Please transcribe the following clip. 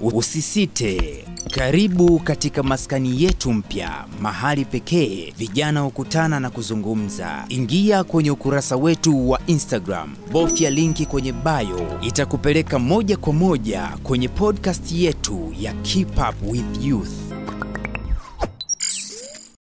Usisite, karibu katika maskani yetu mpya, mahali pekee vijana hukutana na kuzungumza. Ingia kwenye ukurasa wetu wa Instagram, bofya linki kwenye bio, itakupeleka moja kwa moja kwenye podcast yetu ya Keep Up with Youth.